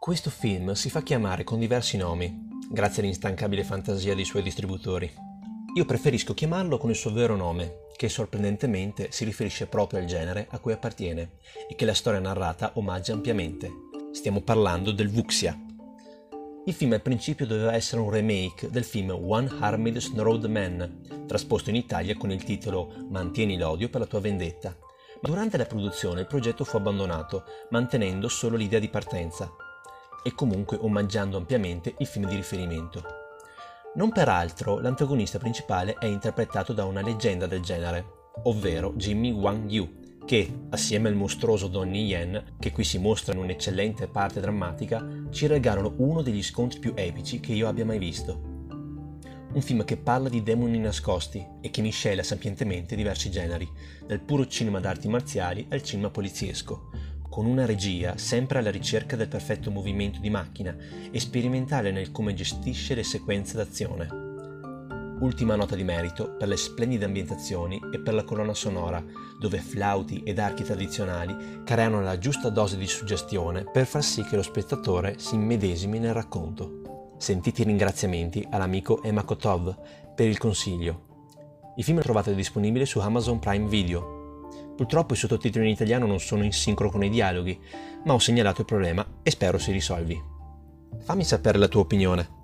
Questo film si fa chiamare con diversi nomi, grazie all'instancabile fantasia dei suoi distributori. Io preferisco chiamarlo con il suo vero nome, che sorprendentemente si riferisce proprio al genere a cui appartiene e che la storia narrata omaggia ampiamente. Stiamo parlando del Vuxia. Il film al principio doveva essere un remake del film One Armed Snowed Man, trasposto in Italia con il titolo Mantieni l'odio per la tua vendetta. Durante la produzione il progetto fu abbandonato, mantenendo solo l'idea di partenza, e comunque omaggiando ampiamente il film di riferimento. Non peraltro l'antagonista principale è interpretato da una leggenda del genere, ovvero Jimmy Wang Yu, che, assieme al mostruoso Donnie Yen, che qui si mostra in un'eccellente parte drammatica, ci regalano uno degli scontri più epici che io abbia mai visto. Un film che parla di demoni nascosti e che miscela sapientemente diversi generi, dal puro cinema d'arti marziali al cinema poliziesco, con una regia sempre alla ricerca del perfetto movimento di macchina e sperimentale nel come gestisce le sequenze d'azione. Ultima nota di merito per le splendide ambientazioni e per la colonna sonora, dove flauti ed archi tradizionali creano la giusta dose di suggestione per far sì che lo spettatore si immedesimi nel racconto. Sentiti i ringraziamenti all'amico Emma Kotov per il consiglio. Il film lo trovate disponibile su Amazon Prime Video Purtroppo i sottotitoli in italiano non sono in sincro con i dialoghi, ma ho segnalato il problema e spero si risolvi. Fammi sapere la tua opinione.